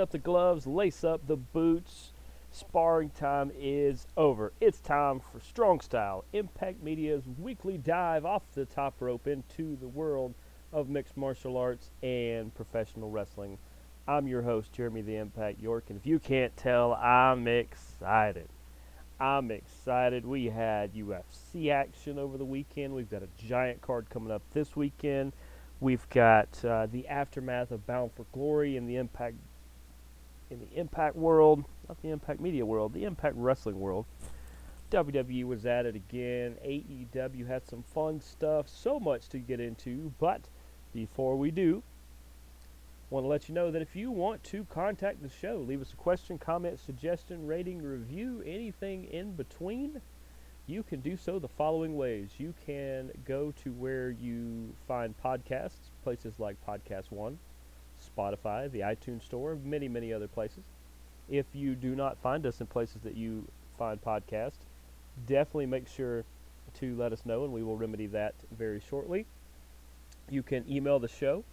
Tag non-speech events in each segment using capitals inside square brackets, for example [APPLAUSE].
up the gloves, lace up the boots. Sparring time is over. It's time for Strong Style, Impact Media's weekly dive off the top rope into the world of mixed martial arts and professional wrestling. I'm your host, Jeremy the Impact York, and if you can't tell, I'm excited. I'm excited. We had UFC action over the weekend. We've got a giant card coming up this weekend. We've got uh, the aftermath of Bound for Glory and the Impact in the Impact world, not the Impact Media world, the Impact Wrestling world. WWE was at it again. AEW had some fun stuff. So much to get into, but before we do, want to let you know that if you want to contact the show, leave us a question, comment, suggestion, rating, review, anything in between, you can do so the following ways. You can go to where you find podcasts, places like Podcast One, Spotify, the iTunes Store, many, many other places. If you do not find us in places that you find podcasts, definitely make sure to let us know, and we will remedy that very shortly. You can email the show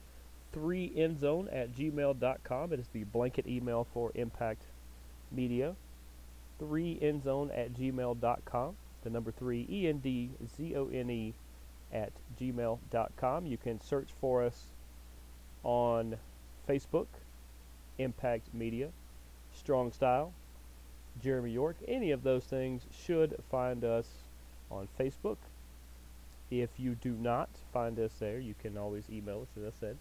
3endzone at gmail.com. It is the blanket email for Impact Media. 3endzone at gmail.com. The number 3, E-N-D-Z-O-N-E at gmail.com. You can search for us on Facebook, Impact Media, Strong Style, Jeremy York. Any of those things should find us on Facebook. If you do not find us there, you can always email us, as I said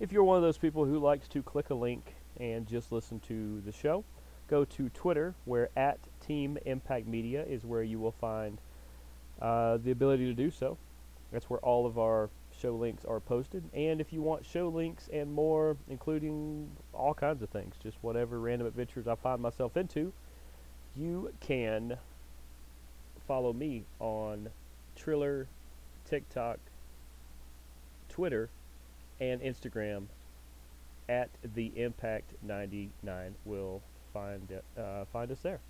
if you're one of those people who likes to click a link and just listen to the show, go to Twitter, where at Team Impact Media is where you will find uh, the ability to do so. That's where all of our show links are posted. And if you want show links and more, including all kinds of things, just whatever random adventures I find myself into, you can follow me on Triller, TikTok, Twitter, and Instagram at the Impact 99 will find uh, find us there.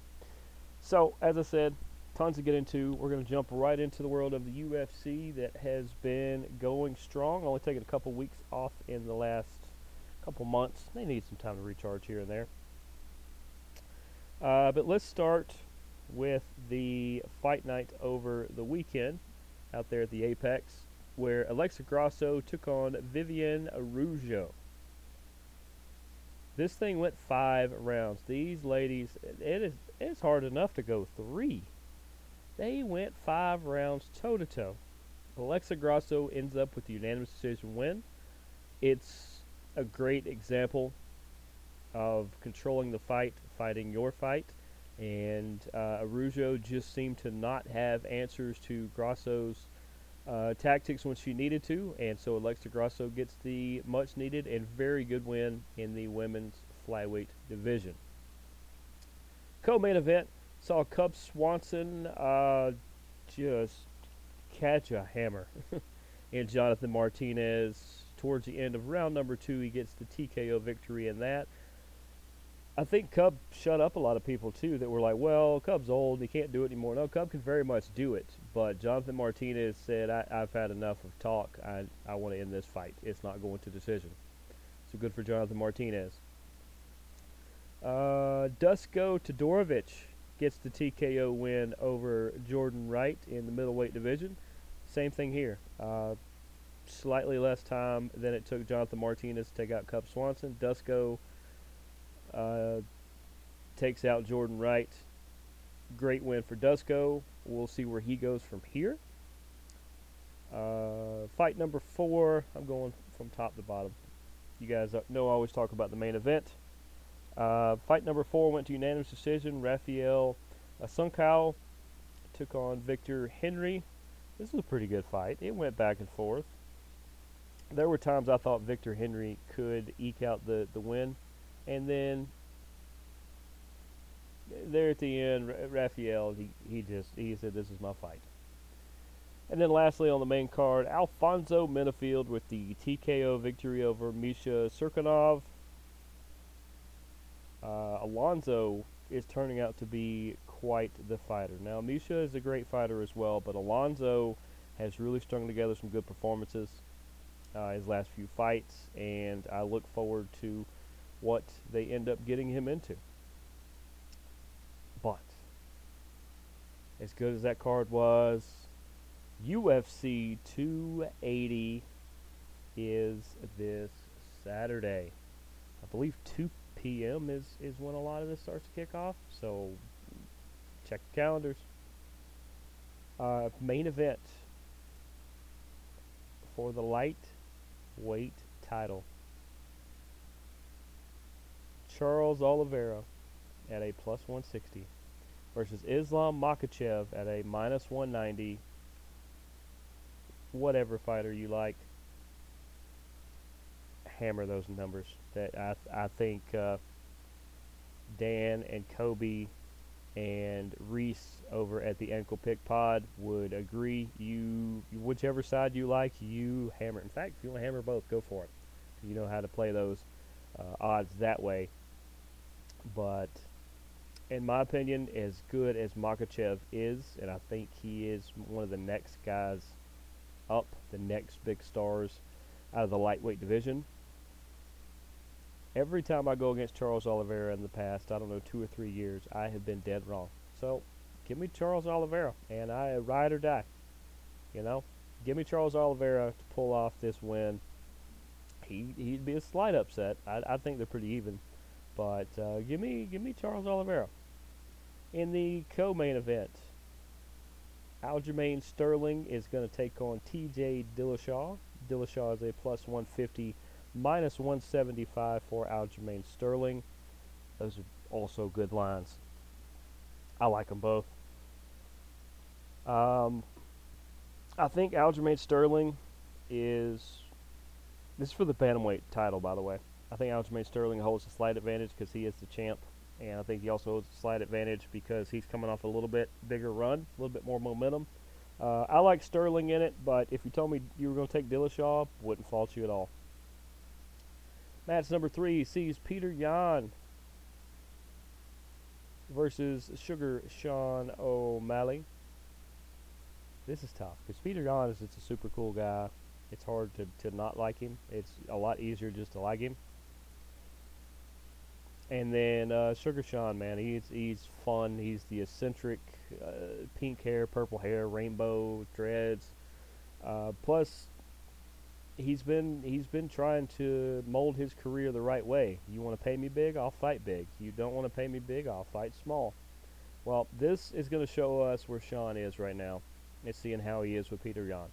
So, as I said, tons to get into. We're going to jump right into the world of the UFC that has been going strong. Only taking a couple weeks off in the last couple months. They need some time to recharge here and there. Uh, but let's start with the fight night over the weekend out there at the Apex where Alexa Grasso took on Viviane Araujo. This thing went five rounds. These ladies, it is it's hard enough to go three. They went five rounds toe to toe. Alexa Grasso ends up with the unanimous decision win. It's a great example of controlling the fight, fighting your fight. And uh, Araujo just seemed to not have answers to Grasso's uh, tactics when she needed to, and so Alexa Grasso gets the much needed and very good win in the women's flyweight division. Co-main event saw Cub Swanson uh, just catch a hammer, [LAUGHS] and Jonathan Martinez towards the end of round number two he gets the TKO victory in that. I think Cub shut up a lot of people too that were like, "Well, Cub's old; he can't do it anymore." No, Cub can very much do it, but Jonathan Martinez said, I, have had enough of talk. I I want to end this fight. It's not going to decision." So good for Jonathan Martinez. Uh, Dusko Todorovic gets the TKO win over Jordan Wright in the middleweight division. Same thing here. Uh, slightly less time than it took Jonathan Martinez to take out Cub Swanson. Dusko uh, takes out Jordan Wright. Great win for Dusko. We'll see where he goes from here. Uh, fight number four. I'm going from top to bottom. You guys know I always talk about the main event. Uh, fight number four went to unanimous decision. Rafael Assunção took on Victor Henry. This was a pretty good fight. It went back and forth. There were times I thought Victor Henry could eke out the, the win. And then there at the end, Rafael, he, he just he said, "This is my fight." And then lastly on the main card, Alonzo Menifield with the TKO victory over Misha Cirkunov. Uh, Alonzo is turning out to be quite the fighter. Now, Misha is a great fighter as well, but Alonzo has really strung together some good performances uh, his last few fights, and I look forward to what they end up getting him into. But as good as that card was, UFC 280 is this Saturday. I believe 2 p.m. is, is when a lot of this starts to kick off. So check the calendars. Uh, main event for the light weight title. Charles Oliveira at a plus 160 versus Islam Makhachev at a minus 190. Whatever fighter you like, hammer those numbers. That I I think uh, Dan and Kobe and Reese over at the Ankle Pick Pod would agree. You, whichever side you like, you hammer. In fact, if you want to hammer both, go for it. You know how to play those uh, odds that way. But in my opinion, as good as Makhachev is, and I think he is one of the next guys up, the next big stars out of the lightweight division. Every time I go against Charles Oliveira in the past, I don't know, two or three years, I have been dead wrong. So, give me Charles Oliveira, and I ride or die. You know, give me Charles Oliveira to pull off this win. He he'd be a slight upset. I, I think they're pretty even, but uh, give me give me Charles Oliveira. In the co-main event, Aljamain Sterling is going to take on T.J. Dillashaw. Dillashaw is a plus 150 minus 175 for Aljamain Sterling. Those are also good lines. I like them both. Um, I think Aljamain Sterling is. This is for the bantamweight title, by the way. I think Aljamain Sterling holds a slight advantage because he is the champ, and I think he also holds a slight advantage because he's coming off a little bit bigger run, a little bit more momentum. Uh, I like Sterling in it, but if you told me you were going to take Dillashaw, wouldn't fault you at all. Match number three sees Petr Yan versus Sugar Sean O'Malley. This is tough because Petr Yan is just a super cool guy. It's hard to, to not like him. It's a lot easier just to like him. And then uh, Sugar Sean, man, he's he's fun. He's the eccentric, uh, pink hair, purple hair, rainbow dreads. Uh, plus, he's been he's been trying to mold his career the right way. You want to pay me big, I'll fight big. You don't want to pay me big, I'll fight small. Well, this is going to show us where Sean is right now. It's seeing how he is with Petr Yan.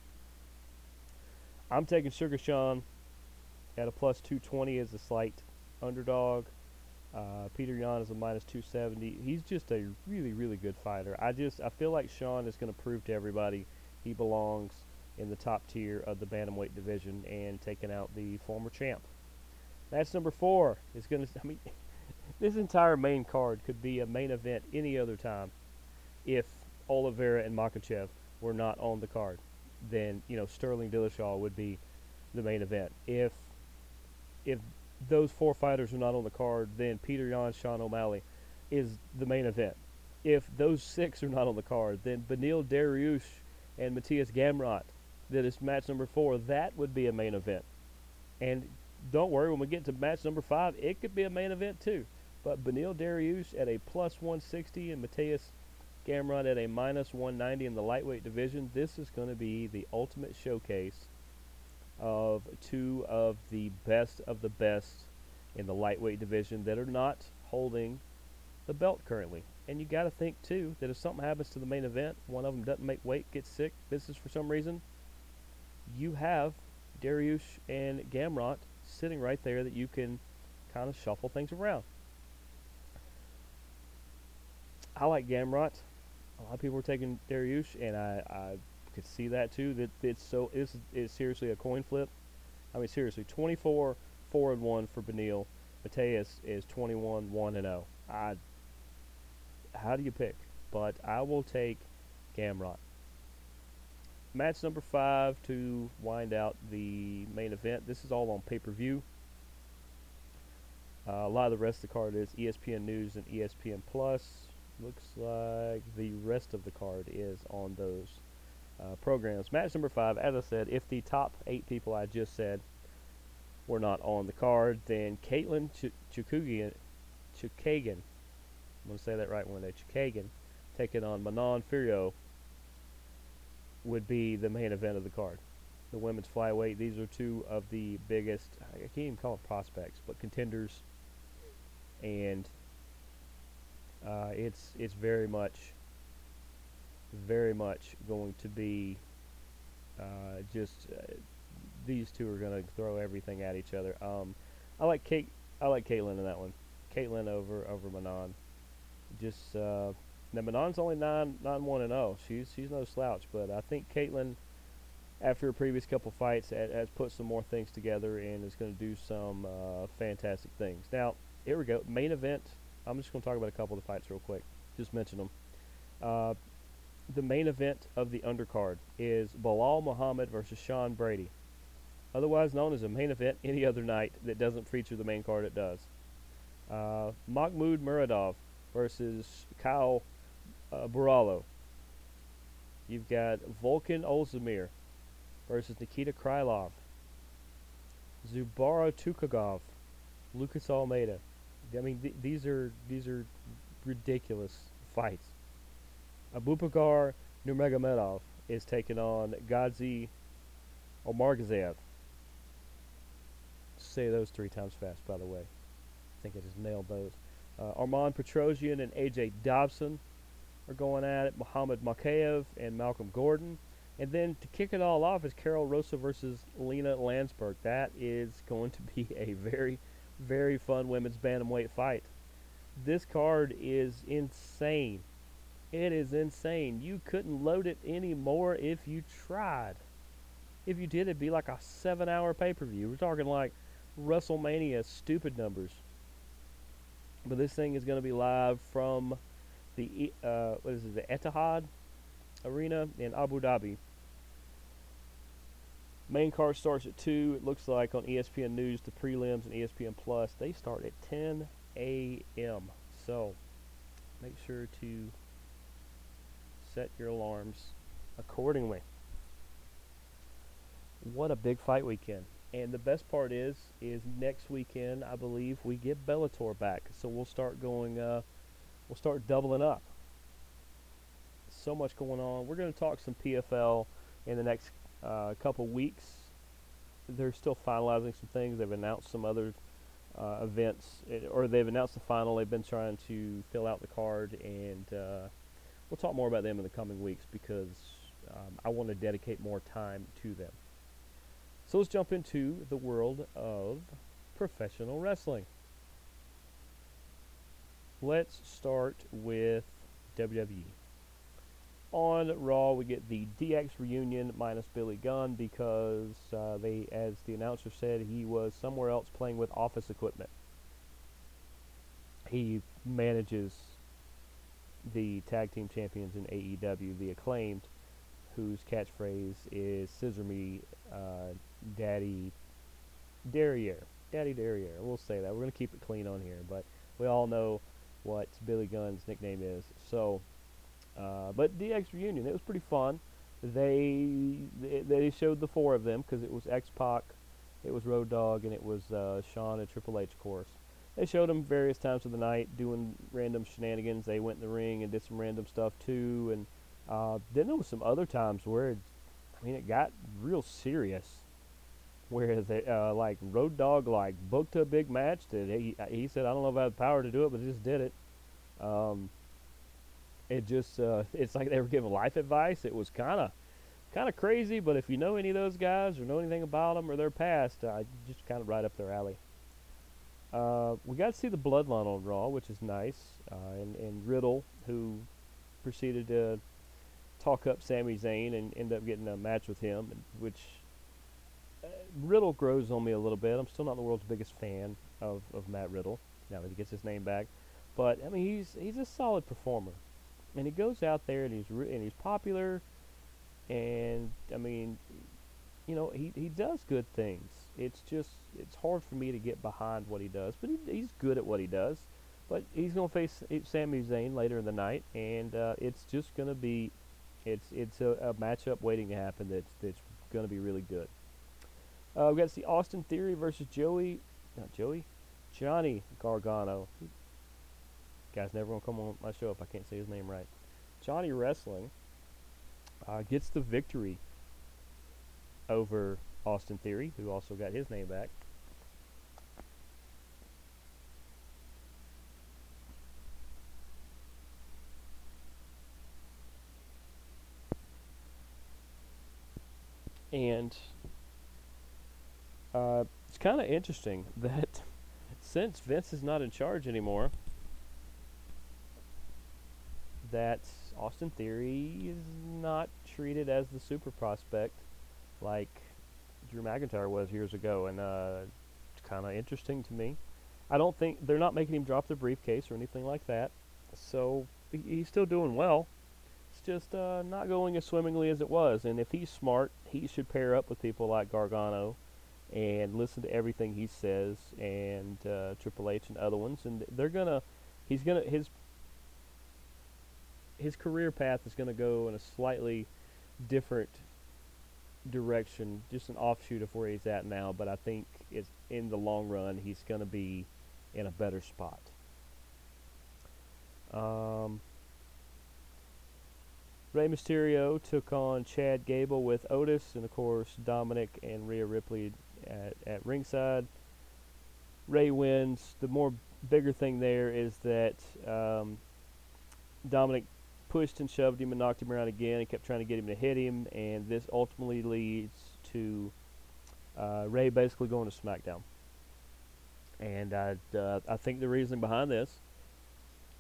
I'm taking Sugar Sean at a plus 220 as a slight underdog. Uh, Petr Yan is a minus 270. He's just a really, really good fighter. I just I feel like Sean is going to prove to everybody he belongs in the top tier of the bantamweight division and taking out the former champ. Match number four is going [LAUGHS] to. I mean, this entire main card could be a main event any other time if Oliveira and Makhachev were not on the card. Then you know Sterling Dillashaw would be the main event. If if those four fighters are not on the card, then Petr Yan, Sean O'Malley is the main event. If those six are not on the card, then Beneil Dariush and Matthias Gamrot that is match number four, that would be a main event. And don't worry, when we get to match number five, it could be a main event too. But Beneil Dariush at a plus 160 and Matthias Gamrot at a minus 190 in the lightweight division. This is going to be the ultimate showcase of two of the best of the best in the lightweight division that are not holding the belt currently. And you got to think too that if something happens to the main event, one of them doesn't make weight, gets sick, misses for some reason, you have Dariush and Gamrot sitting right there that you can kind of shuffle things around. I like Gamrot. A lot of people are taking Dariush, and I, I could see that too. That it's so it's, it's seriously a coin flip. I mean, seriously, 24 4 and 1 for Beneil. Mateusz is 21 1 and 0. I how do you pick? But I will take Gamrot match number five to wind out the main event. This is all on pay per view. Uh, a lot of the rest of the card is ESPN News and ESPN Plus. Looks like the rest of the card is on those uh, programs. Match number five, as I said, if the top eight people I just said were not on the card. Then Caitlin Ch- Chookagian, I'm going to say that right one day, Chookagian, taking on Manon Fiorot would be the main event of the card. The women's flyweight. These are two of the biggest. I can't even call them prospects, but contenders. And uh, it's it's very much, very much going to be uh, just uh, these two are going to throw everything at each other. Um, I like Kate. I like Caitlin in that one. Caitlin over over Manon. Just uh, now Manon's only nine nine one and zero. Oh. She's she's no slouch, but I think Caitlin, after a previous couple fights, has, has put some more things together and is going to do some uh, fantastic things. Now here we go. Main event. I'm just going to talk about a couple of the fights real quick. Just mention them. Uh, the main event of the undercard is Belal Muhammad versus Sean Brady, otherwise known as a main event [LAUGHS] any other night that doesn't feature the main card. It does. Uh, Mahmoud Muradov versus Kyle uh. You've got Volkan Oezdemir versus Nikita Krylov. Zubaira Tukhugov, Lucas Almeida. I mean, th- these are these are ridiculous fights. Abubakar Nurmagomedov is taking on Gadzhi Omargadzhiev. Say those three times fast, by the way. I think I just nailed those. Uh, Arman Petrosyan and AJ Dobson are going at it. Muhammad Mokaev and Malcolm Gordon. And then to kick it all off is Karol Rosa versus Lina Länsberg. That is going to [LAUGHS] be a very, very fun women's bantamweight fight. This card is insane. It is insane. You couldn't load it anymore if you tried. If you did, it'd be like a seven hour pay per view. We're talking like WrestleMania stupid numbers. But this thing is going to be live from the uh, what is it, the Etihad Arena in Abu Dhabi. Main card starts at two. It looks like on ESPN News, the prelims and ESPN Plus they start at 10 a.m. So make sure to set your alarms accordingly. What a big fight weekend. And the best part is, is next weekend I believe we get Bellator back, so we'll start going, uh, we'll start doubling up. So much going on. We're going to talk some PFL in the next uh, couple weeks. They're still finalizing some things. They've announced some other uh, events, it, or they've announced the final. They've been trying to fill out the card, and uh, we'll talk more about them in the coming weeks because um, I want to dedicate more time to them. So let's jump into the world of professional wrestling. Let's start with WWE. On Raw, we get the DX reunion minus Billy Gunn because uh, they, as the announcer said, he was somewhere else playing with office equipment. He manages the tag team champions in AEW, the acclaimed, whose catchphrase is "Scissor me, uh, Daddy Derriere. Daddy Derriere. We'll say that. We're to keep it clean on here, but we all know what Billy Gunn's nickname is. So, uh, but DX reunion, it was pretty fun. They they showed the four of them because it was X Pac, it was Road Dogg, and it was uh, Shawn and Triple H, of course. They showed them various times of the night doing random shenanigans. They went in the ring and did some random stuff too, and uh, then there was some other times where, it, I mean, it got real serious where they uh, like Road Dogg like booked a big match that he he said I don't know if I had the power to do it, but he just did it. Um, it just uh, [LAUGHS] it's like they were giving life advice. It was kind of kind of crazy, but if you know any of those guys or know anything about them or their past, uh, just kind of right up their alley. Uh, we got to see the Bloodline on Raw, which is nice, uh, and, and Riddle, who proceeded to talk up Sami Zayn and end up getting a match with him, which Riddle grows on me a little bit. I'm still not the world's biggest fan of, of Matt Riddle now that he gets his name back, but I mean he's he's a solid performer, and he goes out there and he's re- and he's popular, and I mean, you know he he does good things. It's just it's hard for me to get behind what he does, but he, he's good at what he does. But he's gonna face Sami Zayn later in the night, and uh, it's just gonna be it's it's a, a matchup waiting to happen that's that's gonna be really good. Uh, we got to see Austin Theory versus Joey, not Joey, Johnny Gargano. Guys, never gonna come on my show if I can't say his name right. Johnny Wrestling uh, gets the victory over Austin Theory, who also got his name back. And uh, it's kind of interesting [LAUGHS] that since Vince is not in charge anymore, that Austin Theory is not treated as the super prospect like Drew McIntyre was years ago, and uh, it's kind of interesting to me. I don't think they're not making him drop the briefcase or anything like that, so he's still doing well. It's just uh, not going as swimmingly as it was, and if he's smart, he should pair up with people like Gargano and listen to everything he says, and uh, Triple H and other ones, and they're gonna. He's gonna his his career path is to go in a slightly different direction, just an offshoot of where he's at now. But I think it's in the long run, he's to be in a better spot. Um, Rey Mysterio took on Chad Gable with Otis, and of course Dominic and Rhea Ripley at, at ringside. Rey wins. The more bigger thing there is that um, Dominic pushed and shoved him and knocked him around again and kept trying to get him to hit him, and this ultimately leads to uh, Rey basically going to SmackDown. And I, uh, I think the reason behind this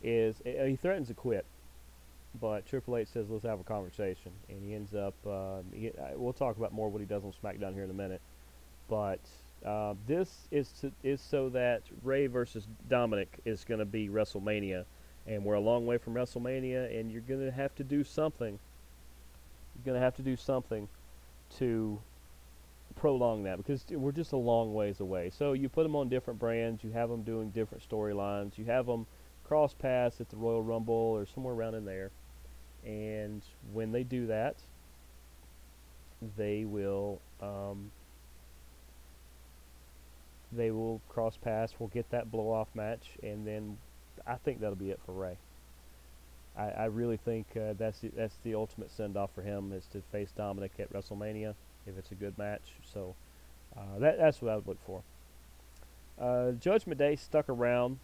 is uh, he threatens to quit, but Triple H says let's have a conversation, and he ends up. Uh, he, uh, we'll talk about more what he does on SmackDown here in a minute, but uh, this is to, is so that Rey versus Dominic is going to be WrestleMania and we're a long way from WrestleMania, and you're going to have to do something. You're going to have to do something to prolong that because we're just a long ways away. So you put them on different brands, you have them doing different storylines, you have them cross paths at the Royal Rumble or somewhere around in there. And when they do that, they will um, they will cross paths. We'll get that blow off match, and then I think that'll be it for Rey. I, I really think uh, that's the, that's the ultimate send off for him is to face Dominic at WrestleMania if it's a good match. So uh, that that's what I would look for. Uh, Judgment Day stuck around,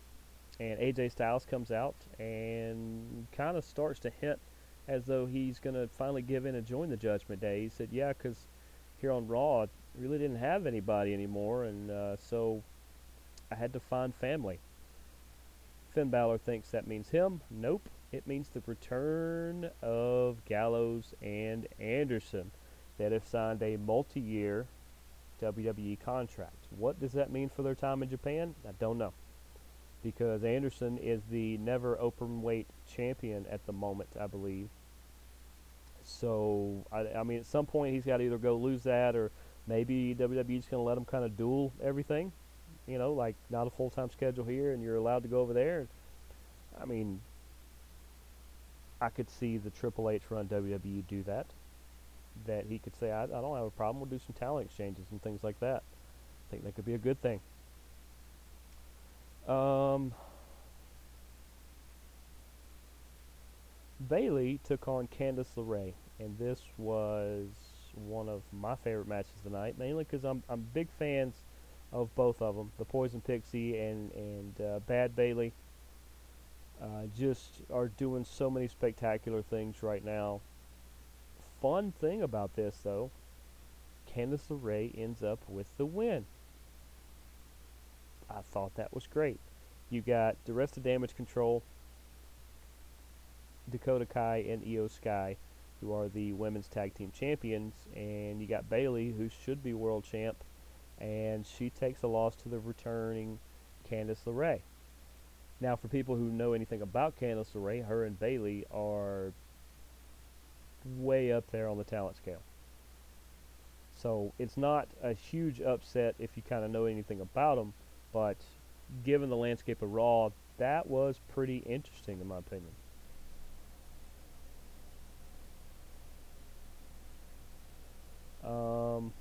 and AJ Styles comes out and kind of starts to hint as though he's going to finally give in and join the Judgment Day. He said, "Yeah, because here on Raw, really didn't have anybody anymore, and uh, so I had to find family." Finn Balor thinks that means him. Nope. It means the return of Gallows and Anderson that have signed a multi year WWE contract. What does that mean for their time in Japan? I don't know. Because Anderson is the never open weight champion at the moment, I believe. So, I, I mean, at some point he's got to either go lose that or maybe WWE's going to let them kind of duel everything you know, like not a full time schedule here, and you're allowed to go over there. I mean, I could see the Triple H run WWE do that. That he could say, I, I don't have a problem. We'll do some talent exchanges and things like that. I think that could be a good thing. Um, Bayley took on Candice LeRae, and this was one of my favorite matches tonight, mainly because I'm I'm big fans of both of them, the Poison Pixie and and uh, Bad Bayley. Uh, just are doing so many spectacular things right now. Fun thing about this, though, Candice LeRae ends up with the win. I thought that was great. You got the rest of Damage Control, Dakota Kai, and Iyo Sky, who are the women's tag team champions, and you got Bayley, who should be world champ, and she takes a loss to the returning Candice LeRae. Now, for people who know anything about Candice LeRae, her and Bayley are way up there on the talent scale. So it's not a huge upset if you kind of know anything about them, but given the landscape of Raw, that was pretty interesting in my opinion. Um,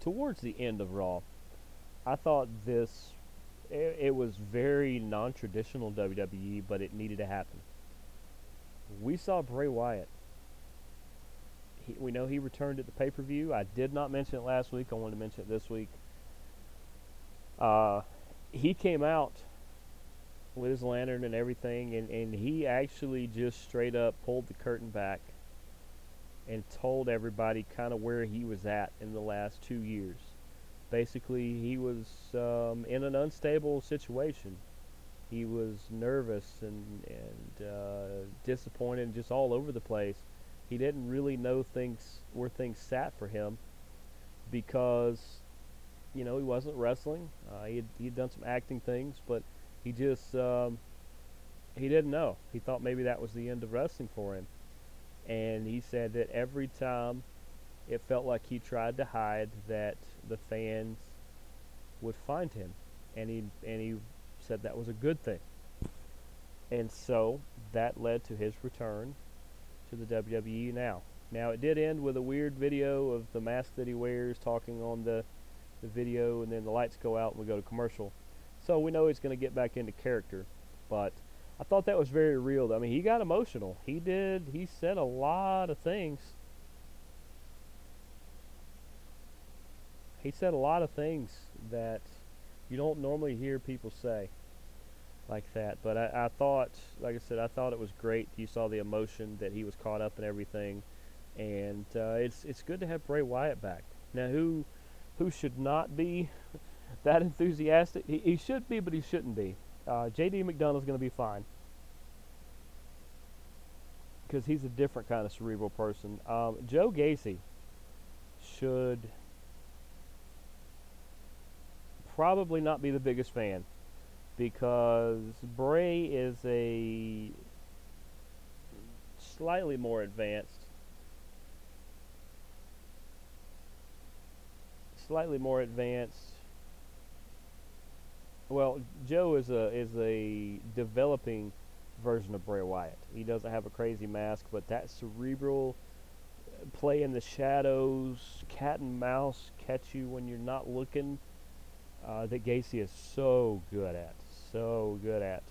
towards the end of Raw, I thought this it, it was very non-traditional WWE, but it needed to happen. We saw Bray Wyatt. He, we know he returned at the pay-per-view. I did not mention it last week. I wanted to mention it this week. Uh, he came out with his lantern and everything, and, and he actually just straight up pulled the curtain back and told everybody kind of where he was at in the last two years. Basically, he was um, in an unstable situation. He was nervous and and uh, disappointed, just all over the place. He didn't really know things where things sat for him because you know he wasn't wrestling. Uh, he had he had done some acting things, but he just um, he didn't know. He thought maybe that was the end of wrestling for him, and he said that every time it felt like he tried to hide that the fans would find him, and he and he said that was a good thing. And so that led to his return to the WWE now. Now it did end with a weird video of the mask that he wears talking on the the video, and then the lights go out and we go to commercial. So we know he's going to get back into character, but I thought that was very real. I mean, he got emotional. He did. He said a lot of things. He said a lot of things that you don't normally hear people say like that. But I, I thought, like I said, I thought it was great. You saw the emotion that he was caught up in everything, and uh, it's it's good to have Bray Wyatt back. Now, who who should not be that enthusiastic. He, he should be, but he shouldn't be. Uh, J.D. McDonagh's going to be fine because he's a different kind of cerebral person. Um, Joe Gacy should probably not be the biggest fan because Bray is a slightly more advanced slightly more advanced well, Joe is a is a developing version of Bray Wyatt. He doesn't have a crazy mask, but that cerebral uh, play in the shadows, cat and mouse, catch you when you're not looking, uh, that Gacy is so good at, so good at.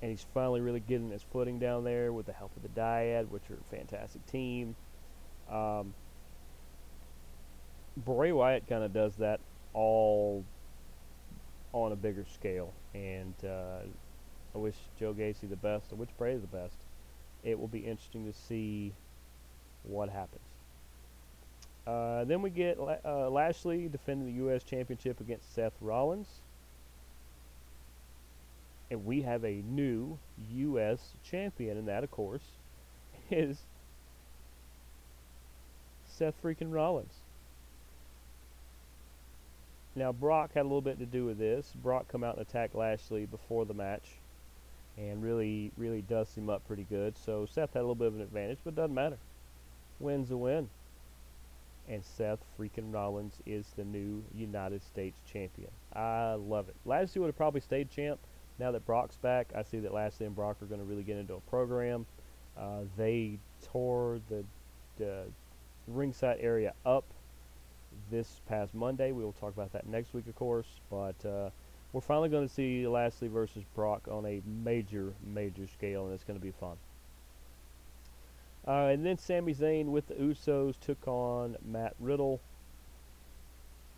And he's finally really getting his footing down there with the help of the Dyad, which are a fantastic team. Um, Bray Wyatt kind of does that all on a bigger scale. And uh, I wish Joe Gacy the best. I wish Bray the best. It will be interesting to see what happens. Uh, then we get uh, Lashley defending the U.S. Championship against Seth Rollins. And we have a new U.S. champion, and that, of course, [LAUGHS] is Seth freaking Rollins. Now Brock had a little bit to do with this. Brock come out and attack Lashley before the match, and really, really dust him up pretty good. So Seth had a little bit of an advantage, but doesn't matter. Win's a win. And Seth freaking Rollins is the new United States champion. I love it. Lashley would have probably stayed champ. Now that Brock's back, I see that Lashley and Brock are going to really get into a program. Uh, they tore the, the ringside area up this past Monday. We will talk about that next week, of course. But uh, we're finally going to see Lashley versus Brock on a major, major scale, and it's going to be fun. Uh, and then Sami Zayn with the Usos took on Matt Riddle.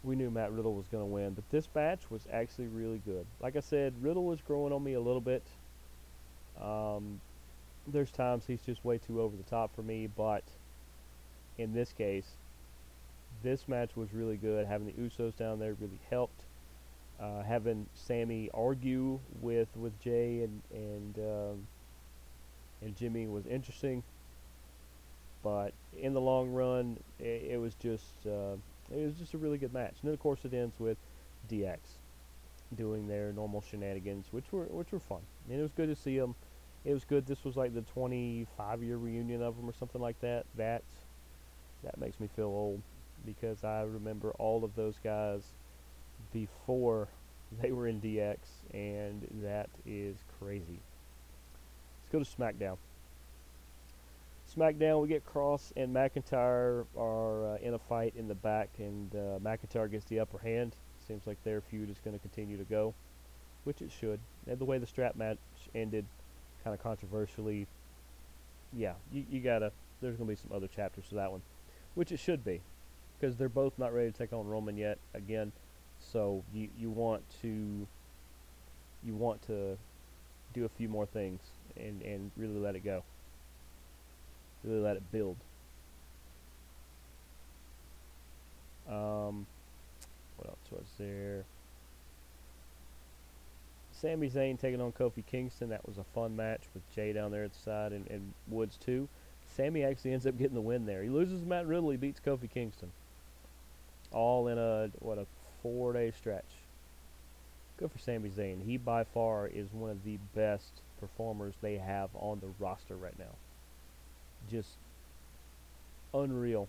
We knew Matt Riddle was going to win, but this match was actually really good. Like I said, Riddle was growing on me a little bit. Um, there's times he's just way too over the top for me, but in this case, this match was really good. Having the Usos down there really helped. Uh, having Sami argue with with Jay and and um, and Jimmy was interesting, but in the long run, it, it was just uh, it was just a really good match. And then of course it ends with DX doing their normal shenanigans, which were which were fun. And it was good to see them. It was good. This was like the 25 year reunion of them or something like that. That that makes me feel old because I remember all of those guys before [LAUGHS] they were in DX, and that is crazy. Let's go to SmackDown. SmackDown, we get Kross and McIntyre are uh, in a fight in the back, and uh, McIntyre gets the upper hand. Seems like their feud is going to continue to go, which it should. And the way the strap match ended, kind of controversially, yeah, you, you gotta. There's going to be some other chapters to that one, which it should be, because they're both not ready to take on Roman yet. Again, so you you want to you want to do a few more things and and really let it go. Really let it build. Um, what else was there? Sami Zayn taking on Kofi Kingston. That was a fun match with Jay down there at the side and, and Woods too. Sami actually ends up getting the win there. He loses Matt Riddle. He beats Kofi Kingston. All in a what a four day stretch. Good for Sami Zayn. He by far is one of the best performers they have on the roster right now. Just unreal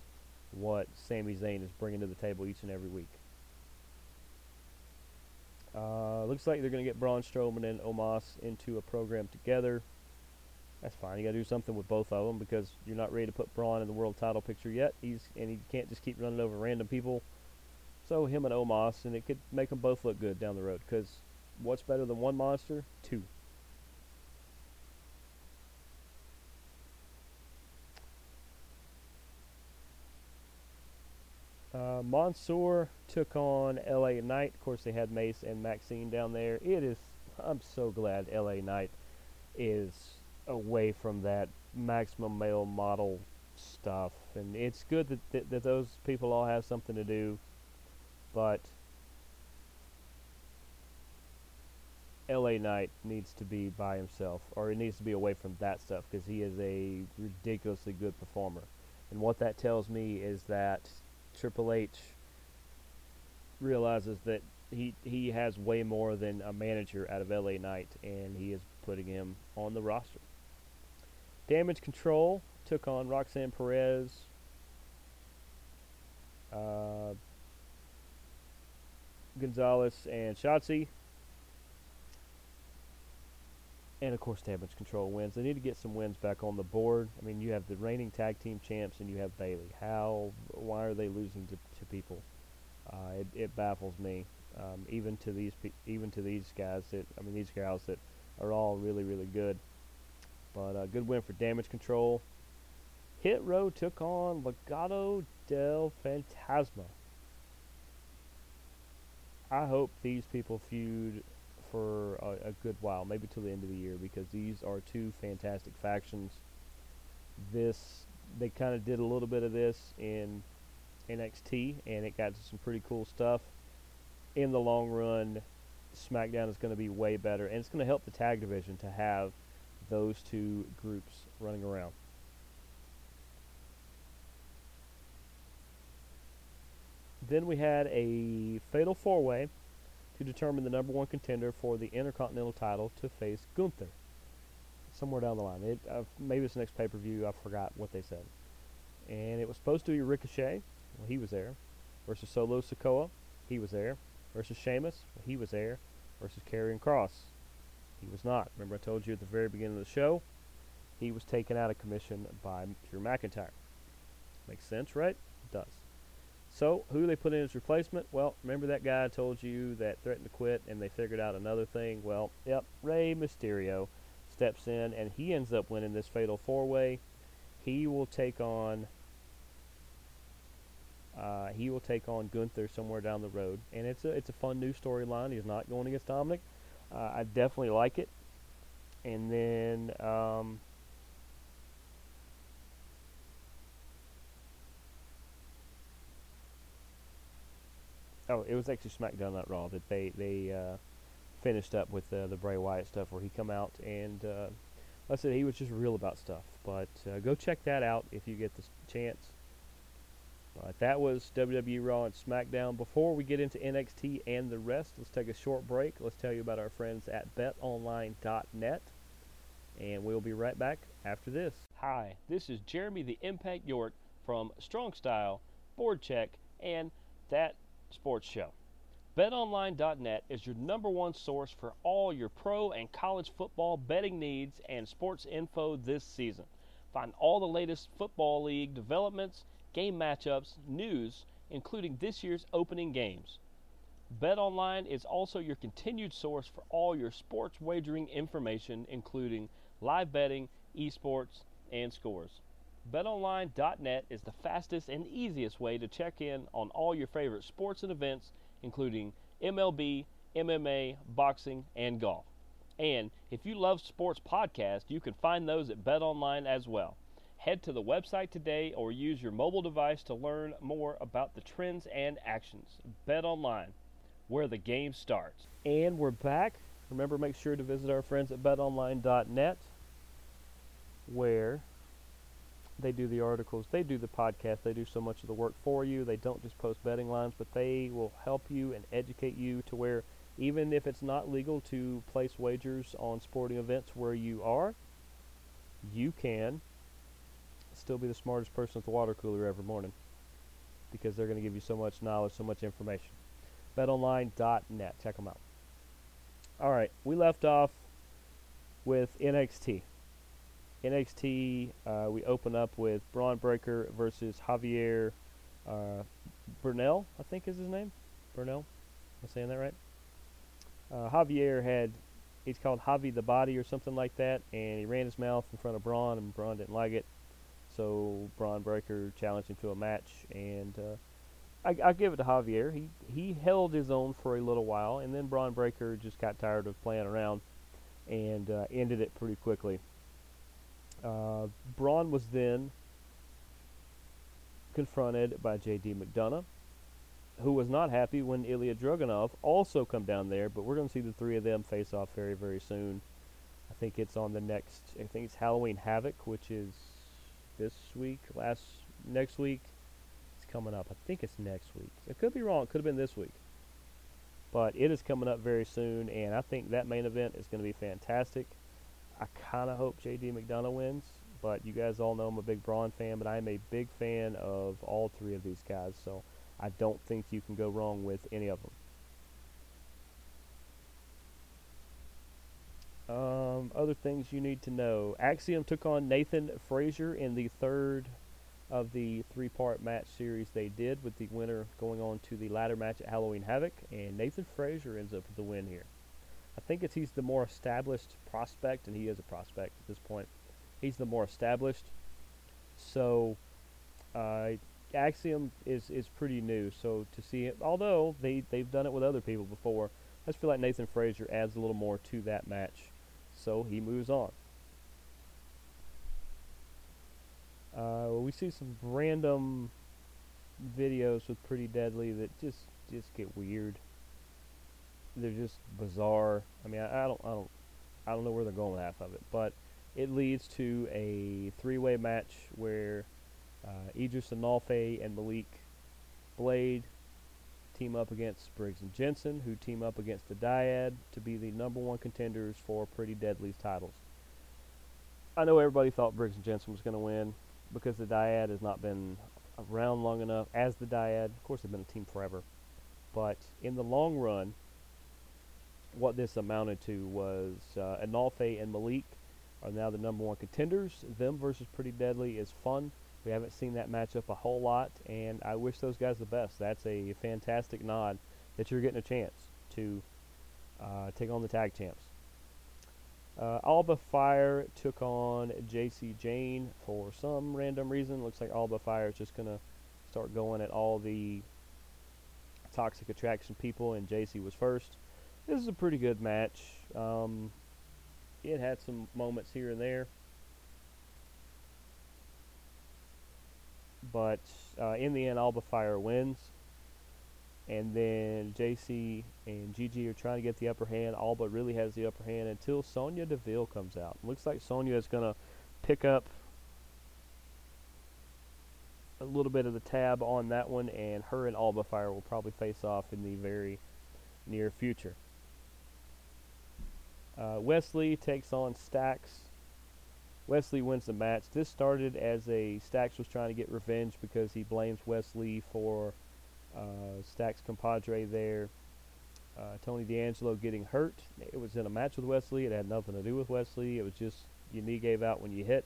what Sami Zayn is bringing to the table each and every week. Uh, looks like they're going to get Braun Strowman and Omos into a program together. That's fine. You got to do something with both of them because you're not ready to put Braun in the world title picture yet. He's and he can't just keep running over random people. So him and Omos, and it could make them both look good down the road. Because what's better than one monster? Two. Uh, took on LA Knight. Of course, they had Mace and Maxine down there. It is. I'm so glad LA Knight is away from that maximum male model stuff, and it's good that, that, that those people all have something to do. But LA Knight needs to be by himself, or he needs to be away from that stuff because he is a ridiculously good performer. And what that tells me is that Triple H realizes that he he has way more than a manager out of LA Knight, and he is putting him on the roster. Damage Control took on Roxanne Perez. Uh, Gonzalez and Shotzi. And of course, Damage Control wins. They need to get some wins back on the board. I mean, you have the reigning tag team champs and you have Bayley. How? Why are they losing to, to people? Uh, it, it baffles me. Um, even to these even to these guys that I mean these gals that are all really really good. But a uh, good win for Damage Control. Hit Row took on Legado del Fantasma. I hope these people feud for a, a, good while, maybe till the end of the year, because these are two fantastic factions. This they kind of did a little bit of this in NXT, and it got to some pretty cool stuff. In the long run, SmackDown is going to be way better, and it's going to help the tag division to have those two groups running around. Then we had a fatal four way to determine the number one contender for the Intercontinental title to face Gunther. Somewhere down the line. It, uh, maybe it's the next pay per view. I forgot what they said. And it was supposed to be Ricochet. Well, he was there. Versus Solo Sikoa. He was there. Versus Sheamus. Well, he was there. Versus Karrion Kross. He was not. Remember, I told you at the very beginning of the show, he was taken out of commission by Drew McIntyre. Makes sense, right? It does. So, who they put in as replacement? Well, remember that guy I told you that threatened to quit and they figured out another thing? Well, yep, Rey Mysterio steps in and he ends up winning this fatal four way. He will take on uh, he will take on Gunther somewhere down the road, and it's a it's a fun new storyline. He's not going against Dominic. Uh, I definitely like it. And then um, oh, it was actually SmackDown not Raw that they they uh, finished up with uh, the Bray Wyatt stuff where he come out and uh, I said he was just real about stuff. But uh, go check that out if you get the chance. But that was WWE Raw and SmackDown. Before we get into NXT and the rest, let's take a short break. Let's tell you about our friends at betonline.net. And we'll be right back after this. Hi, this is Jeremy the Impact York from Strong Style, Board Check, and That Sports Show. BetOnline.net is your number one source for all your pro and college football betting needs and sports info this season. Find all the latest Football League developments, game matchups, news, including this year's opening games. BetOnline is also your continued source for all your sports wagering information, including live betting, esports, and scores. BetOnline.net is the fastest and easiest way to check in on all your favorite sports and events, including MLB, MMA, boxing, and golf. And if you love sports podcasts, you can find those at BetOnline as well. Head to the website today or use your mobile device to learn more about the trends and actions. Bet online, where the game starts. And we're back. Remember, make sure to visit our friends at betonline.net, where they do the articles, they do the podcast, they do so much of the work for you. They don't just post betting lines, but they will help you and educate you to where even if it's not legal to place wagers on sporting events where you are, you can still be the smartest person at the water cooler every morning because they're going to give you so much knowledge, so much information. BetOnline.net. Check them out. All right, we left off with NXT. NXT, uh, we open up with Bron Breakker versus Javier uh, Bernal, I think is his name. Bernal? Am I saying that right? Uh, Javier had, he's called Javi the Body or something like that, and he ran his mouth in front of Bron, and Bron didn't like it. So Bron Breakker challenged him to a match, and uh, I, I give it to Javier. He he held his own for a little while, and then Bron Breakker just got tired of playing around and uh, ended it pretty quickly. Uh, Bron was then confronted by J.D. McDonagh, who was not happy when Ilya Dragunov also come down there. But we're going to see the three of them face off very, very soon. I think it's on the next. I think it's Halloween Havoc, which is this week, last next week. It's coming up. I think it's next week. It could be wrong. It could have been this week. But it is coming up very soon, and I think that main event is going to be fantastic. I kind of hope JD McDonagh wins, but you guys all know I'm a big Bron fan, but I'm a big fan of all three of these guys, so I don't think you can go wrong with any of them. Um, other things you need to know. Axiom took on Nathan Frazer in the third of the three-part match series they did, with the winner going on to the ladder match at Halloween Havoc, and Nathan Frazer ends up with the win here. I think it's he's the more established prospect, and he is a prospect at this point. He's the more established, so uh, Axiom is is pretty new. So to see it, although they they've done it with other people before, I just feel like Nathan Frazer adds a little more to that match so he moves on. Uh, we see some random videos with Pretty Deadly that just just get weird. They're just bizarre. I mean, I, I don't, I don't, I don't know where they're going with half of it, but it leads to a three-way match where uh, Idris Enofe and Malik Blade team up against Briggs and Jensen, who team up against the Dyad to be the number one contenders for Pretty Deadly's titles. I know everybody thought Briggs and Jensen was going to win because the Dyad has not been around long enough as the Dyad. Of course, they've been a team forever. But in the long run, what this amounted to was uh, Enofe and Malik are now the number one contenders. Them versus Pretty Deadly is fun. We haven't seen that matchup a whole lot, and I wish those guys the best. That's a fantastic nod that you're getting a chance to uh, take on the tag champs. Uh, Alba Fire took on Jacy Jayne for some random reason. Looks like Alba Fire is just going to start going at all the Toxic Attraction people, and JC was first. This is a pretty good match. Um, it had some moments here and there. But uh, in the end, Alba Fire wins. And then Jacy and Gigi are trying to get the upper hand. Alba really has the upper hand until Sonya Deville comes out. Looks like Sonya is going to pick up a little bit of the tab on that one, and her and Alba Fire will probably face off in the very near future. Uh, Wes Lee takes on Stacks. Wes Lee wins the match. This started as a Stacks was trying to get revenge because he blames Wes Lee for uh, Stacks' compadre there, uh, Tony D'Angelo getting hurt. It was in a match with Wes Lee. It had nothing to do with Wes Lee. It was just your knee gave out when you hit.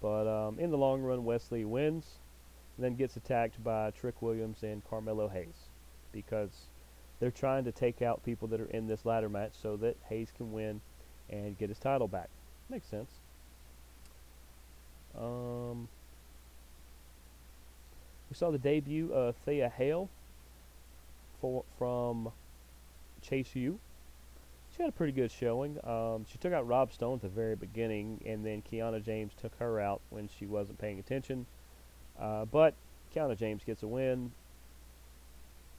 But um, in the long run, Wes Lee wins, then gets attacked by Trick Williams and Carmelo Hayes because they're trying to take out people that are in this ladder match so that Hayes can win and get his title back. Makes sense. Um, we saw the debut of Thea Hale for, from Chase U. She had a pretty good showing. Um, she took out Rob Stone at the very beginning, and then Kiana James took her out when she wasn't paying attention. Uh, but Kiana James gets a win.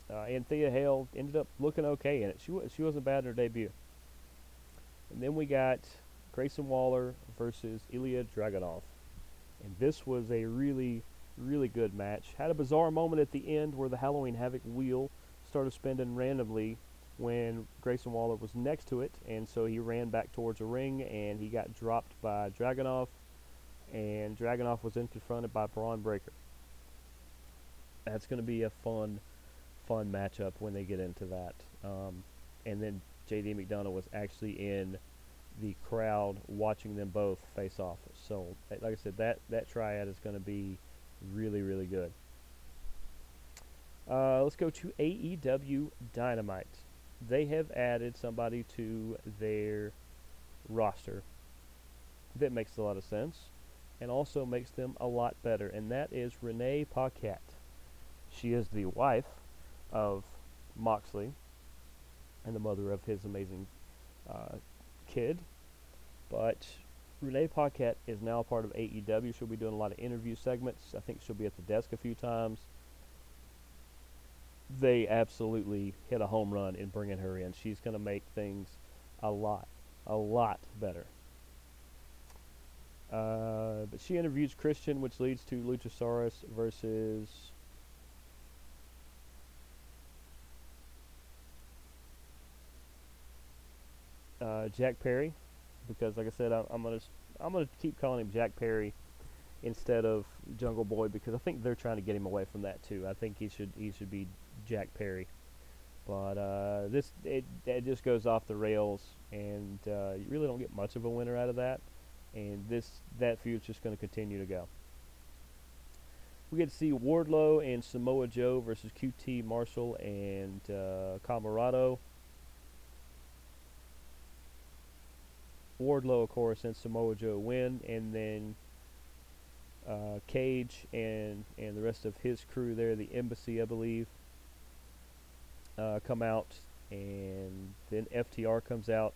Uh, and Thea Hale ended up looking okay in it. She she wasn't bad in her debut. And then we got Grayson Waller versus Ilya Dragunov, and this was a really really good match. Had a bizarre moment at the end where the Halloween Havoc wheel started spinning randomly when Grayson Waller was next to it, and so he ran back towards the ring and he got dropped by Dragunov, and Dragunov was then confronted by Bron Breakker. That's going to be a fun, fun matchup when they get into that. Um, and then JD McDonagh was actually in the crowd watching them both face off. So, like I said, that that triad is going to be really, really good. Uh, let's go to AEW Dynamite. They have added somebody to their roster that makes a lot of sense and also makes them a lot better, and that is Renee Paquette. She is the wife of Moxley and the mother of his amazing uh, kid, but Renee Paquette is now part of AEW. She'll be doing a lot of interview segments. I think she'll be at the desk a few times. They absolutely hit a home run in bringing her in. She's going to make things a lot, a lot better. Uh, but she interviews Christian, which leads to Luchasaurus versus uh, Jack Perry, because like I said, I, I'm gonna I'm gonna keep calling him Jack Perry instead of Jungle Boy because I think they're trying to get him away from that too. I think he should he should be Jack Perry. But uh, this it, it just goes off the rails, and uh, you really don't get much of a winner out of that. And this that feud's just going to continue to go. We get to see Wardlow and Samoa Joe versus QT Marshall and uh, Comoroto. Wardlow, of course, and Samoa Joe win, and then uh, Cage and and the rest of his crew there, the embassy, I believe, uh, come out, and then FTR comes out,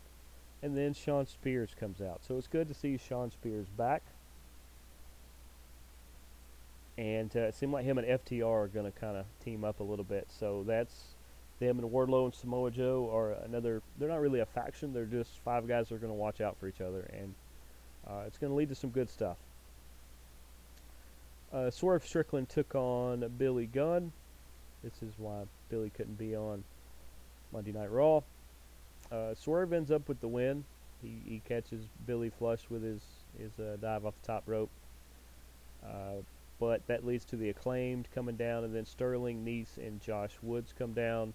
and then Shawn Spears comes out. So it's good to see Shawn Spears back. And uh, it seemed like him and FTR are going to kind of team up a little bit. So that's them and Wardlow and Samoa Joe are another. They're not really a faction. They're just five guys that are going to watch out for each other, and uh, it's going to lead to some good stuff. Uh, Swerve Strickland took on Billy Gunn. This is why Billy couldn't be on Monday Night Raw. Uh, Swerve ends up with the win. He, he catches Billy flush with his his uh, dive off the top rope. Uh, but that leads to the acclaimed coming down, and then Sterling, Nice, and Josh Woods come down.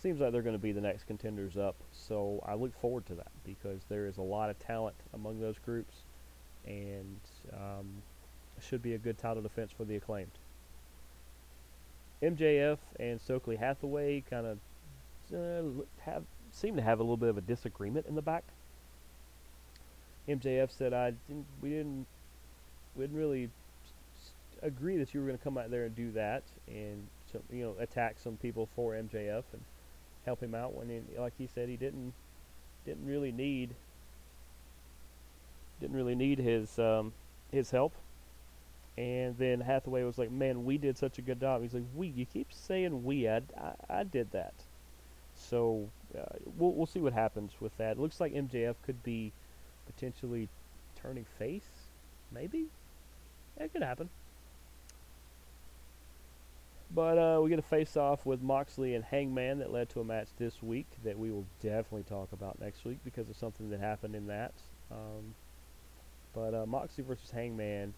Seems like they're going to be the next contenders up, so I look forward to that because there is a lot of talent among those groups, and um, should be a good title defense for the acclaimed. MJF and Stokely Hathaway kind of uh, have seem to have a little bit of a disagreement in the back. MJF said, "I didn't. We didn't. We didn't really agree that you were going to come out there and do that, and you know attack some people for MJF and help him out when, he, like he said, he didn't didn't really need didn't really need his um, his help." And then Hathaway was like, "Man, we did such a good job." He's like, "We? You keep saying we? I, I, I did that." So uh, we'll we'll see what happens with that. It looks like MJF could be potentially turning face, maybe. That could happen. But uh, we get a face off with Moxley and Hangman that led to a match this week that we will definitely talk about next week because of something that happened in that. Um, but uh, Moxley versus Hangman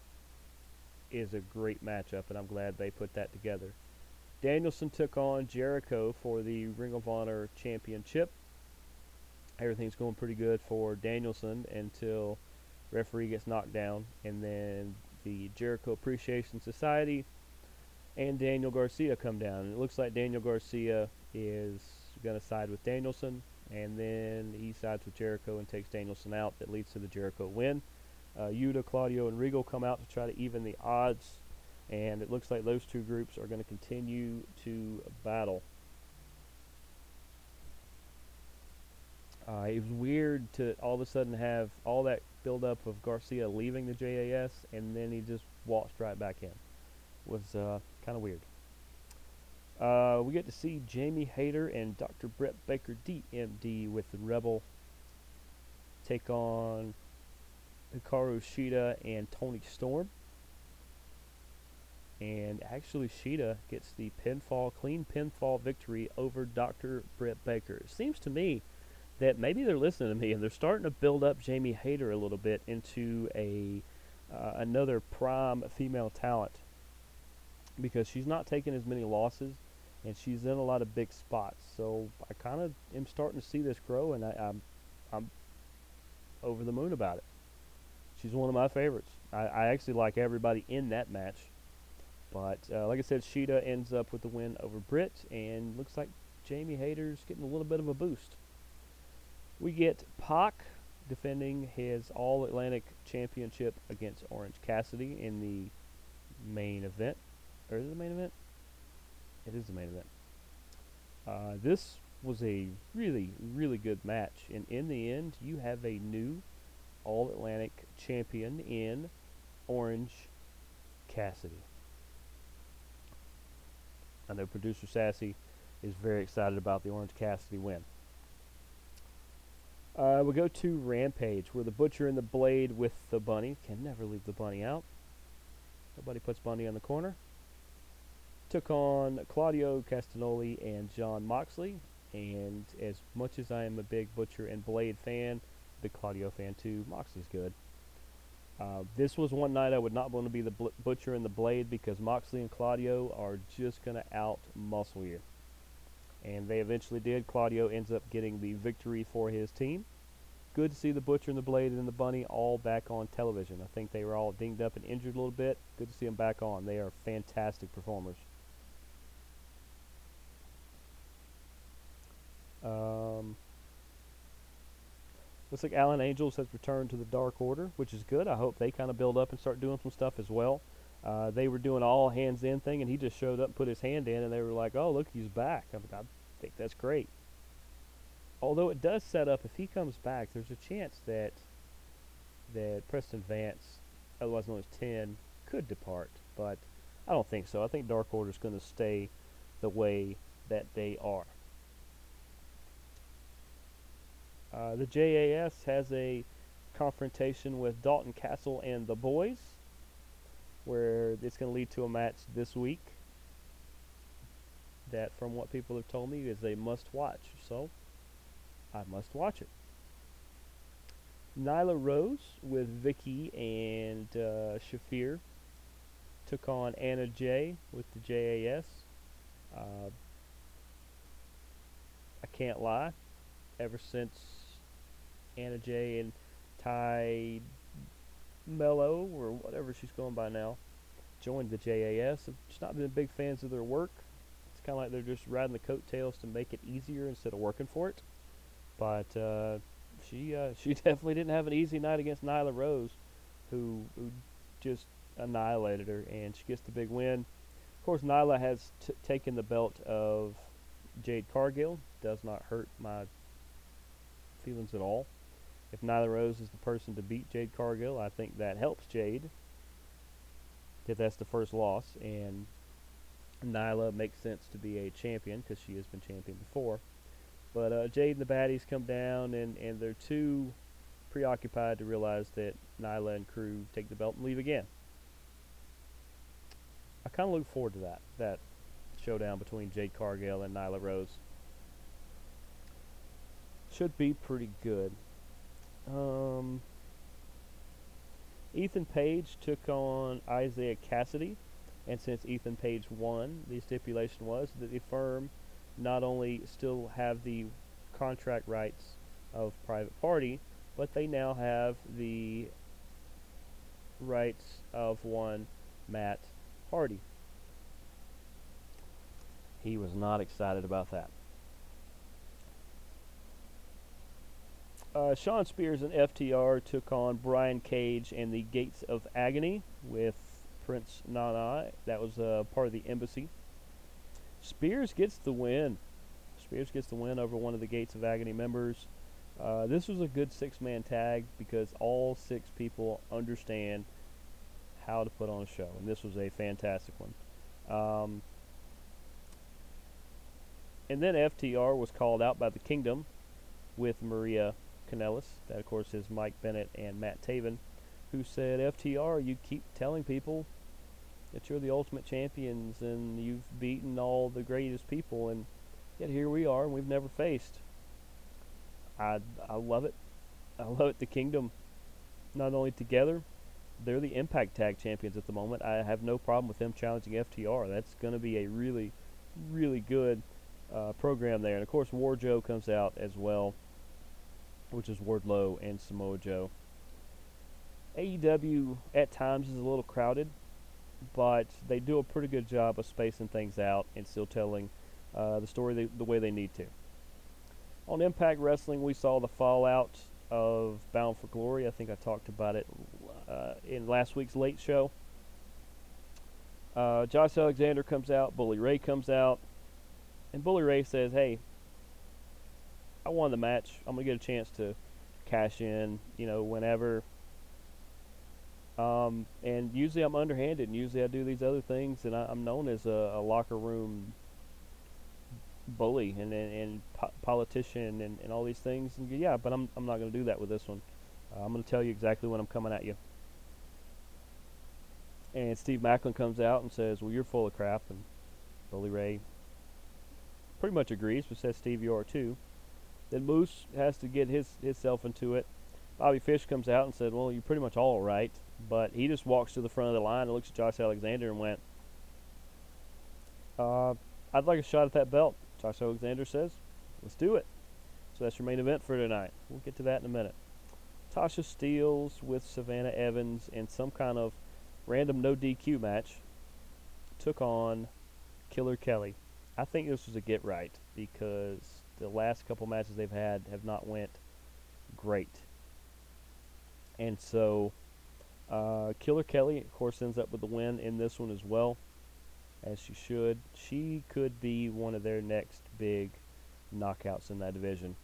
is a great matchup, and I'm glad they put that together. Danielson took on Jericho for the Ring of Honor Championship. Everything's going pretty good for Danielson until referee gets knocked down, and then the Jericho Appreciation Society and Daniel Garcia come down. And it looks like Daniel Garcia is going to side with Danielson, and then he sides with Jericho and takes Danielson out. That leads to the Jericho win. Uh, Yuta, Claudio, and Regal come out to try to even the odds, and it looks like those two groups are going to continue to battle. Uh, it was weird to all of a sudden have all that buildup of Garcia leaving the JAS, and then he just waltzed right back in. Was uh, kind of weird. Uh, we get to see Jamie Hayter and Dr. Brett Baker, DMD, with the Rebel take on Hikaru Shida and Toni Storm. And actually, Shida gets the pinfall, clean pinfall victory over Dr. Britt Baker. It seems to me that maybe they're listening to me and they're starting to build up Jamie Hayter a little bit into a uh, another prime female talent because she's not taking as many losses and she's in a lot of big spots. So I kind of am starting to see this grow, and I, I'm I'm over the moon about it. She's one of my favorites. I, I actually like everybody in that match. But uh, like I said, Shida ends up with the win over Britt, and looks like Jamie Hayter's getting a little bit of a boost. We get Pac defending his All Atlantic Championship against Orange Cassidy in the main event. Or is it the main event? It is the main event. Uh, this was a really, really good match. And in the end, you have a new All Atlantic champion in Orange Cassidy. I know producer Sassy is very excited about the Orange Cassidy win. Uh, we go to Rampage, where the Butcher and the Blade with the Bunny can never leave the Bunny out. Nobody puts Bunny on the corner. Took on Claudio Castagnoli and Jon Moxley. And as much as I am a big Butcher and Blade fan, the Claudio fan too, Moxley's good. Uh, this was one night I would not want to be the bl- Butcher and the Blade because Moxley and Claudio are just going to out muscle you and they eventually did. Claudio ends up getting the victory for his team. Good to see the Butcher and the Blade and the Bunny all back on television. I think they were all dinged up and injured a little bit. Good to see them back on. They are fantastic performers. Um, looks like Alan Angels has returned to the Dark Order, which is good. I hope they kind of build up and start doing some stuff as well. Uh, they were doing all hands in thing, and he just showed up and put his hand in, and they were like, "Oh, look, he's back." I, I think that's great. Although it does set up, if he comes back, there's a chance that that Preston Vance, otherwise known as Ten, could depart, but I don't think so. I think Dark Order is going to stay the way that they are. Uh, the JAS has a confrontation with Dalton Castle and the boys where it's going to lead to a match this week that, from what people have told me, is a must watch. So, I must watch it. Nyla Rose with Vickie and uh, Shafir took on Anna Jay with the JAS. Uh, I can't lie. Ever since Anna Jay and Ty Mello or whatever she's going by now joined the JAS. I've just not been big fans of their work. It's kind of like they're just riding the coattails to make it easier instead of working for it. But uh, she uh, [LAUGHS] she definitely didn't have an easy night against Nyla Rose, who, who just annihilated her, and she gets the big win. Of course, Nyla has t- taken the belt of Jade Cargill. Does not hurt my feelings at all. If Nyla Rose is the person to beat Jade Cargill, I think that helps Jade. If that's the first loss, and Nyla makes sense to be a champion because she has been champion before. But uh, Jade and the baddies come down, and, and they're too preoccupied to realize that Nyla and crew take the belt and leave again. I kind of look forward to that that showdown between Jade Cargill and Nyla Rose. Should be pretty good. Um, Ethan Page took on Isiah Kassidy, and since Ethan Page won, the stipulation was that the firm not only still have the contract rights of private party, but they now have the rights of one Matt Hardy. He was not excited about that. Uh, Shawn Spears and FTR took on Brian Cage and the Gates of Agony with Prince Nana. That was uh, part of the embassy. Spears gets the win. Spears gets the win over one of the Gates of Agony members. Uh, this was a good six-man tag because all six people understand how to put on a show, and this was a fantastic one. Um, and then FTR was called out by the Kingdom with Maria Kanellis. That, of course, is Mike Bennett and Matt Taven, who said, FTR, you keep telling people that you're the ultimate champions and you've beaten all the greatest people, and yet here we are, and we've never faced. I, I love it. I love it. The Kingdom, not only together, they're the Impact Tag Champions at the moment. I have no problem with them challenging FTR. That's going to be a really, really good uh, program there. And of course, Wardlow comes out as well which is Wardlow and Samoa Joe. AEW at times is a little crowded, but they do a pretty good job of spacing things out and still telling uh, the story the, the way they need to. On Impact Wrestling, we saw the fallout of Bound for Glory. I think I talked about it uh, in last week's late show. Uh, Josh Alexander comes out, Bully Ray comes out, and Bully Ray says, "Hey, I won the match. I'm gonna get a chance to cash in, you know, whenever. Um, and usually I'm underhanded, and usually I do these other things, and I, am known as a, a, locker room bully and and, and po- politician and, and all these things. And yeah, but I'm I'm not gonna do that with this one. Uh, I'm gonna tell you exactly when I'm coming at you. And Steve Maclin comes out and says, "Well, you're full of crap," and Bully Ray pretty much agrees, but says, "Steve, you are too." Then Moose has to get his himself into it. Bobby Fish comes out and said, "Well, you're pretty much all right," but he just walks to the front of the line and looks at Josh Alexander and went, uh, "I'd like a shot at that belt." Josh Alexander says, "Let's do it." So that's your main event for tonight. We'll get to that in a minute. Tasha Steelz with Savannah Evans in some kind of random no DQ match took on Killer Kelly. I think this was a get right because the last couple matches they've had have not went great. And so uh, Killer Kelly, of course, ends up with the win in this one as well, as she should. She could be one of their next big knockouts in that division.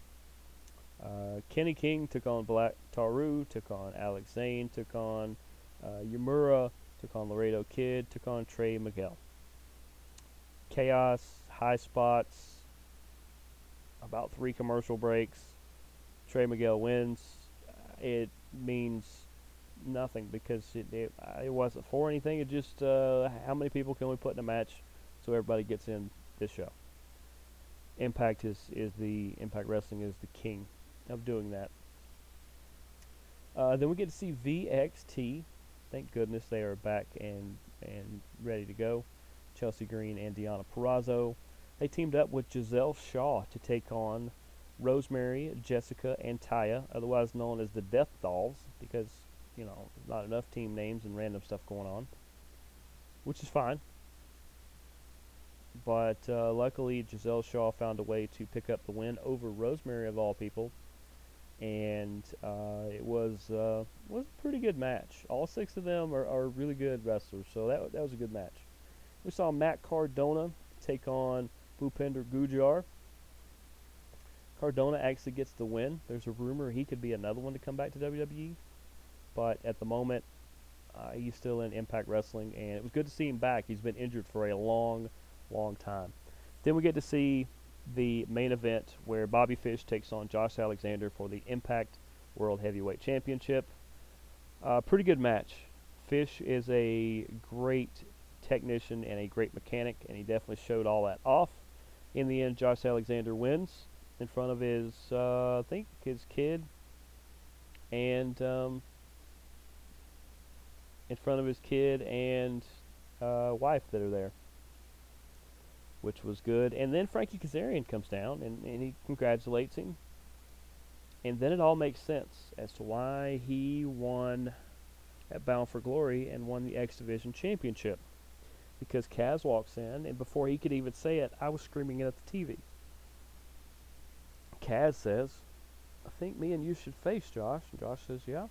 Uh, Kenny King took on Black Taru, took on Alex Zayne, took on uh, Yamura, took on Laredo Kid, took on Trey Miguel. Chaos, high spots, about three commercial breaks. Trey Miguel wins. It means nothing because it, it, it wasn't for anything. It just uh, how many people can we put in a match so everybody gets in this show. Impact is is the Impact Wrestling is the king of doing that. Uh, then we get to see VXT. Thank goodness they are back and and ready to go. Chelsea Green and Deonna Purrazzo they teamed up with Giselle Shaw to take on Rosemary, Jessica, and Taya, otherwise known as the Death Dolls, because, you know, not enough team names and random stuff going on, which is fine. But uh, luckily, Giselle Shaw found a way to pick up the win over Rosemary, of all people. And uh, it was uh, was a pretty good match. All six of them are, are really good wrestlers, so that, that was a good match. We saw Matt Cardona take on Bhupinder Gujjar. Cardona actually gets the win. There's a rumor he could be another one to come back to WWE, but at the moment, uh, he's still in Impact Wrestling, and it was good to see him back. He's been injured for a long, long time. Then we get to see the main event where Bobby Fish takes on Josh Alexander for the Impact World Heavyweight Championship. Uh, pretty good match. Fish is a great technician and a great mechanic, and he definitely showed all that off in the end, Josh Alexander wins in front of his, uh, I think, his kid, and um, in front of his kid and uh, wife that are there, which was good. And then Frankie Kazarian comes down and, and he congratulates him. And then it all makes sense as to why he won at Bound for Glory and won the X Division Championship. Because Kaz walks in, and before he could even say it, I was screaming it at the TV. Kaz says, I think me and you should face Josh. And Josh says, Yeah.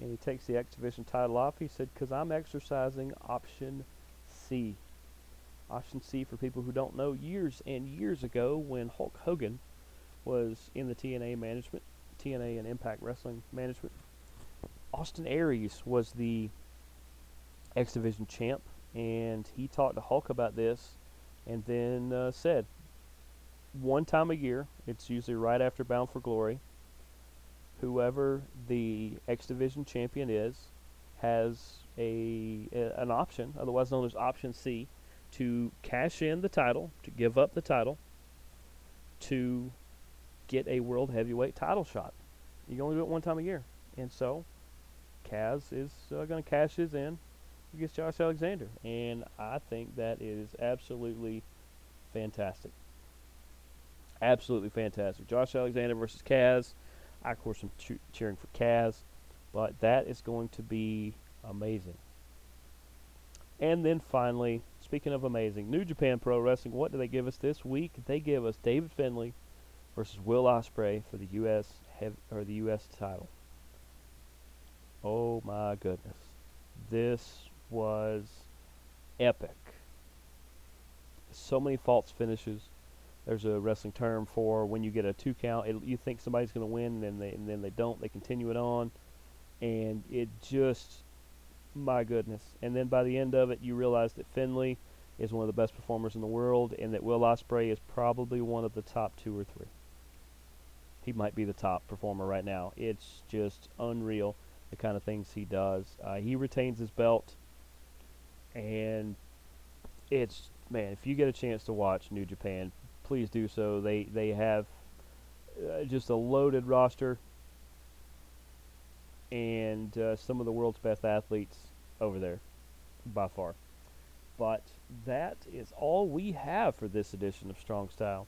And he takes the X Division title off. He said, Because I'm exercising option C. Option C, for people who don't know, years and years ago when Hulk Hogan was in the TNA management, TNA and Impact Wrestling management, Austin Aries was the X Division champ, and he talked to Hulk about this and then uh, said, one time a year, it's usually right after Bound for Glory, whoever the X Division champion is has a, a an option, otherwise known as option C, to cash in the title, to give up the title, to get a world heavyweight title shot. You can only do it one time a year, and so Kaz is uh, going to cash his in against Josh Alexander, and I think that is absolutely fantastic. Absolutely fantastic. Josh Alexander versus Kaz. I, of course, am che- cheering for Kaz, but that is going to be amazing. And then finally, speaking of amazing, New Japan Pro Wrestling, what do they give us this week? They give us David Finlay versus Will Ospreay for the U.S. Hev- or the U.S. title. Oh my goodness, this was epic. So many false finishes. There's a wrestling term for when you get a two count. It, you think somebody's going to win, and then they and then they don't. They continue it on, and it just, my goodness. And then by the end of it, you realize that Finlay is one of the best performers in the world, and that Will Ospreay is probably one of the top two or three. He might be the top performer right now. It's just unreal the kind of things he does. Uh, he retains his belt, and it's man. If you get a chance to watch New Japan, please do so. They they have uh, just a loaded roster and uh, some of the world's best athletes over there by far. But that is all we have for this edition of Strong Style.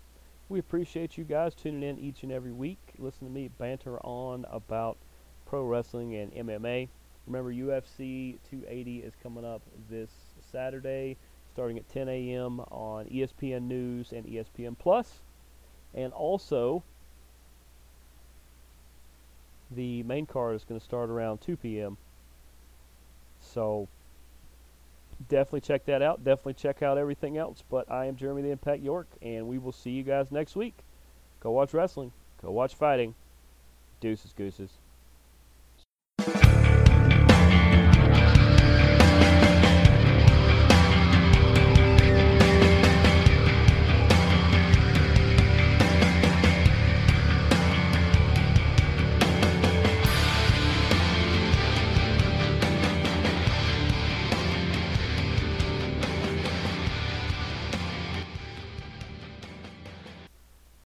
We appreciate you guys tuning in each and every week. Listen to me banter on about pro wrestling and MMA. Remember, UFC 280 is coming up this Saturday starting at 10 a.m. on ESPN News and ESPN Plus. And also, the main card is going to start around 2 p.m. So, definitely check that out. Definitely check out everything else. But I am Jeremy the Impact York, and we will see you guys next week. Go watch wrestling. Go watch fighting. Deuces, gooses.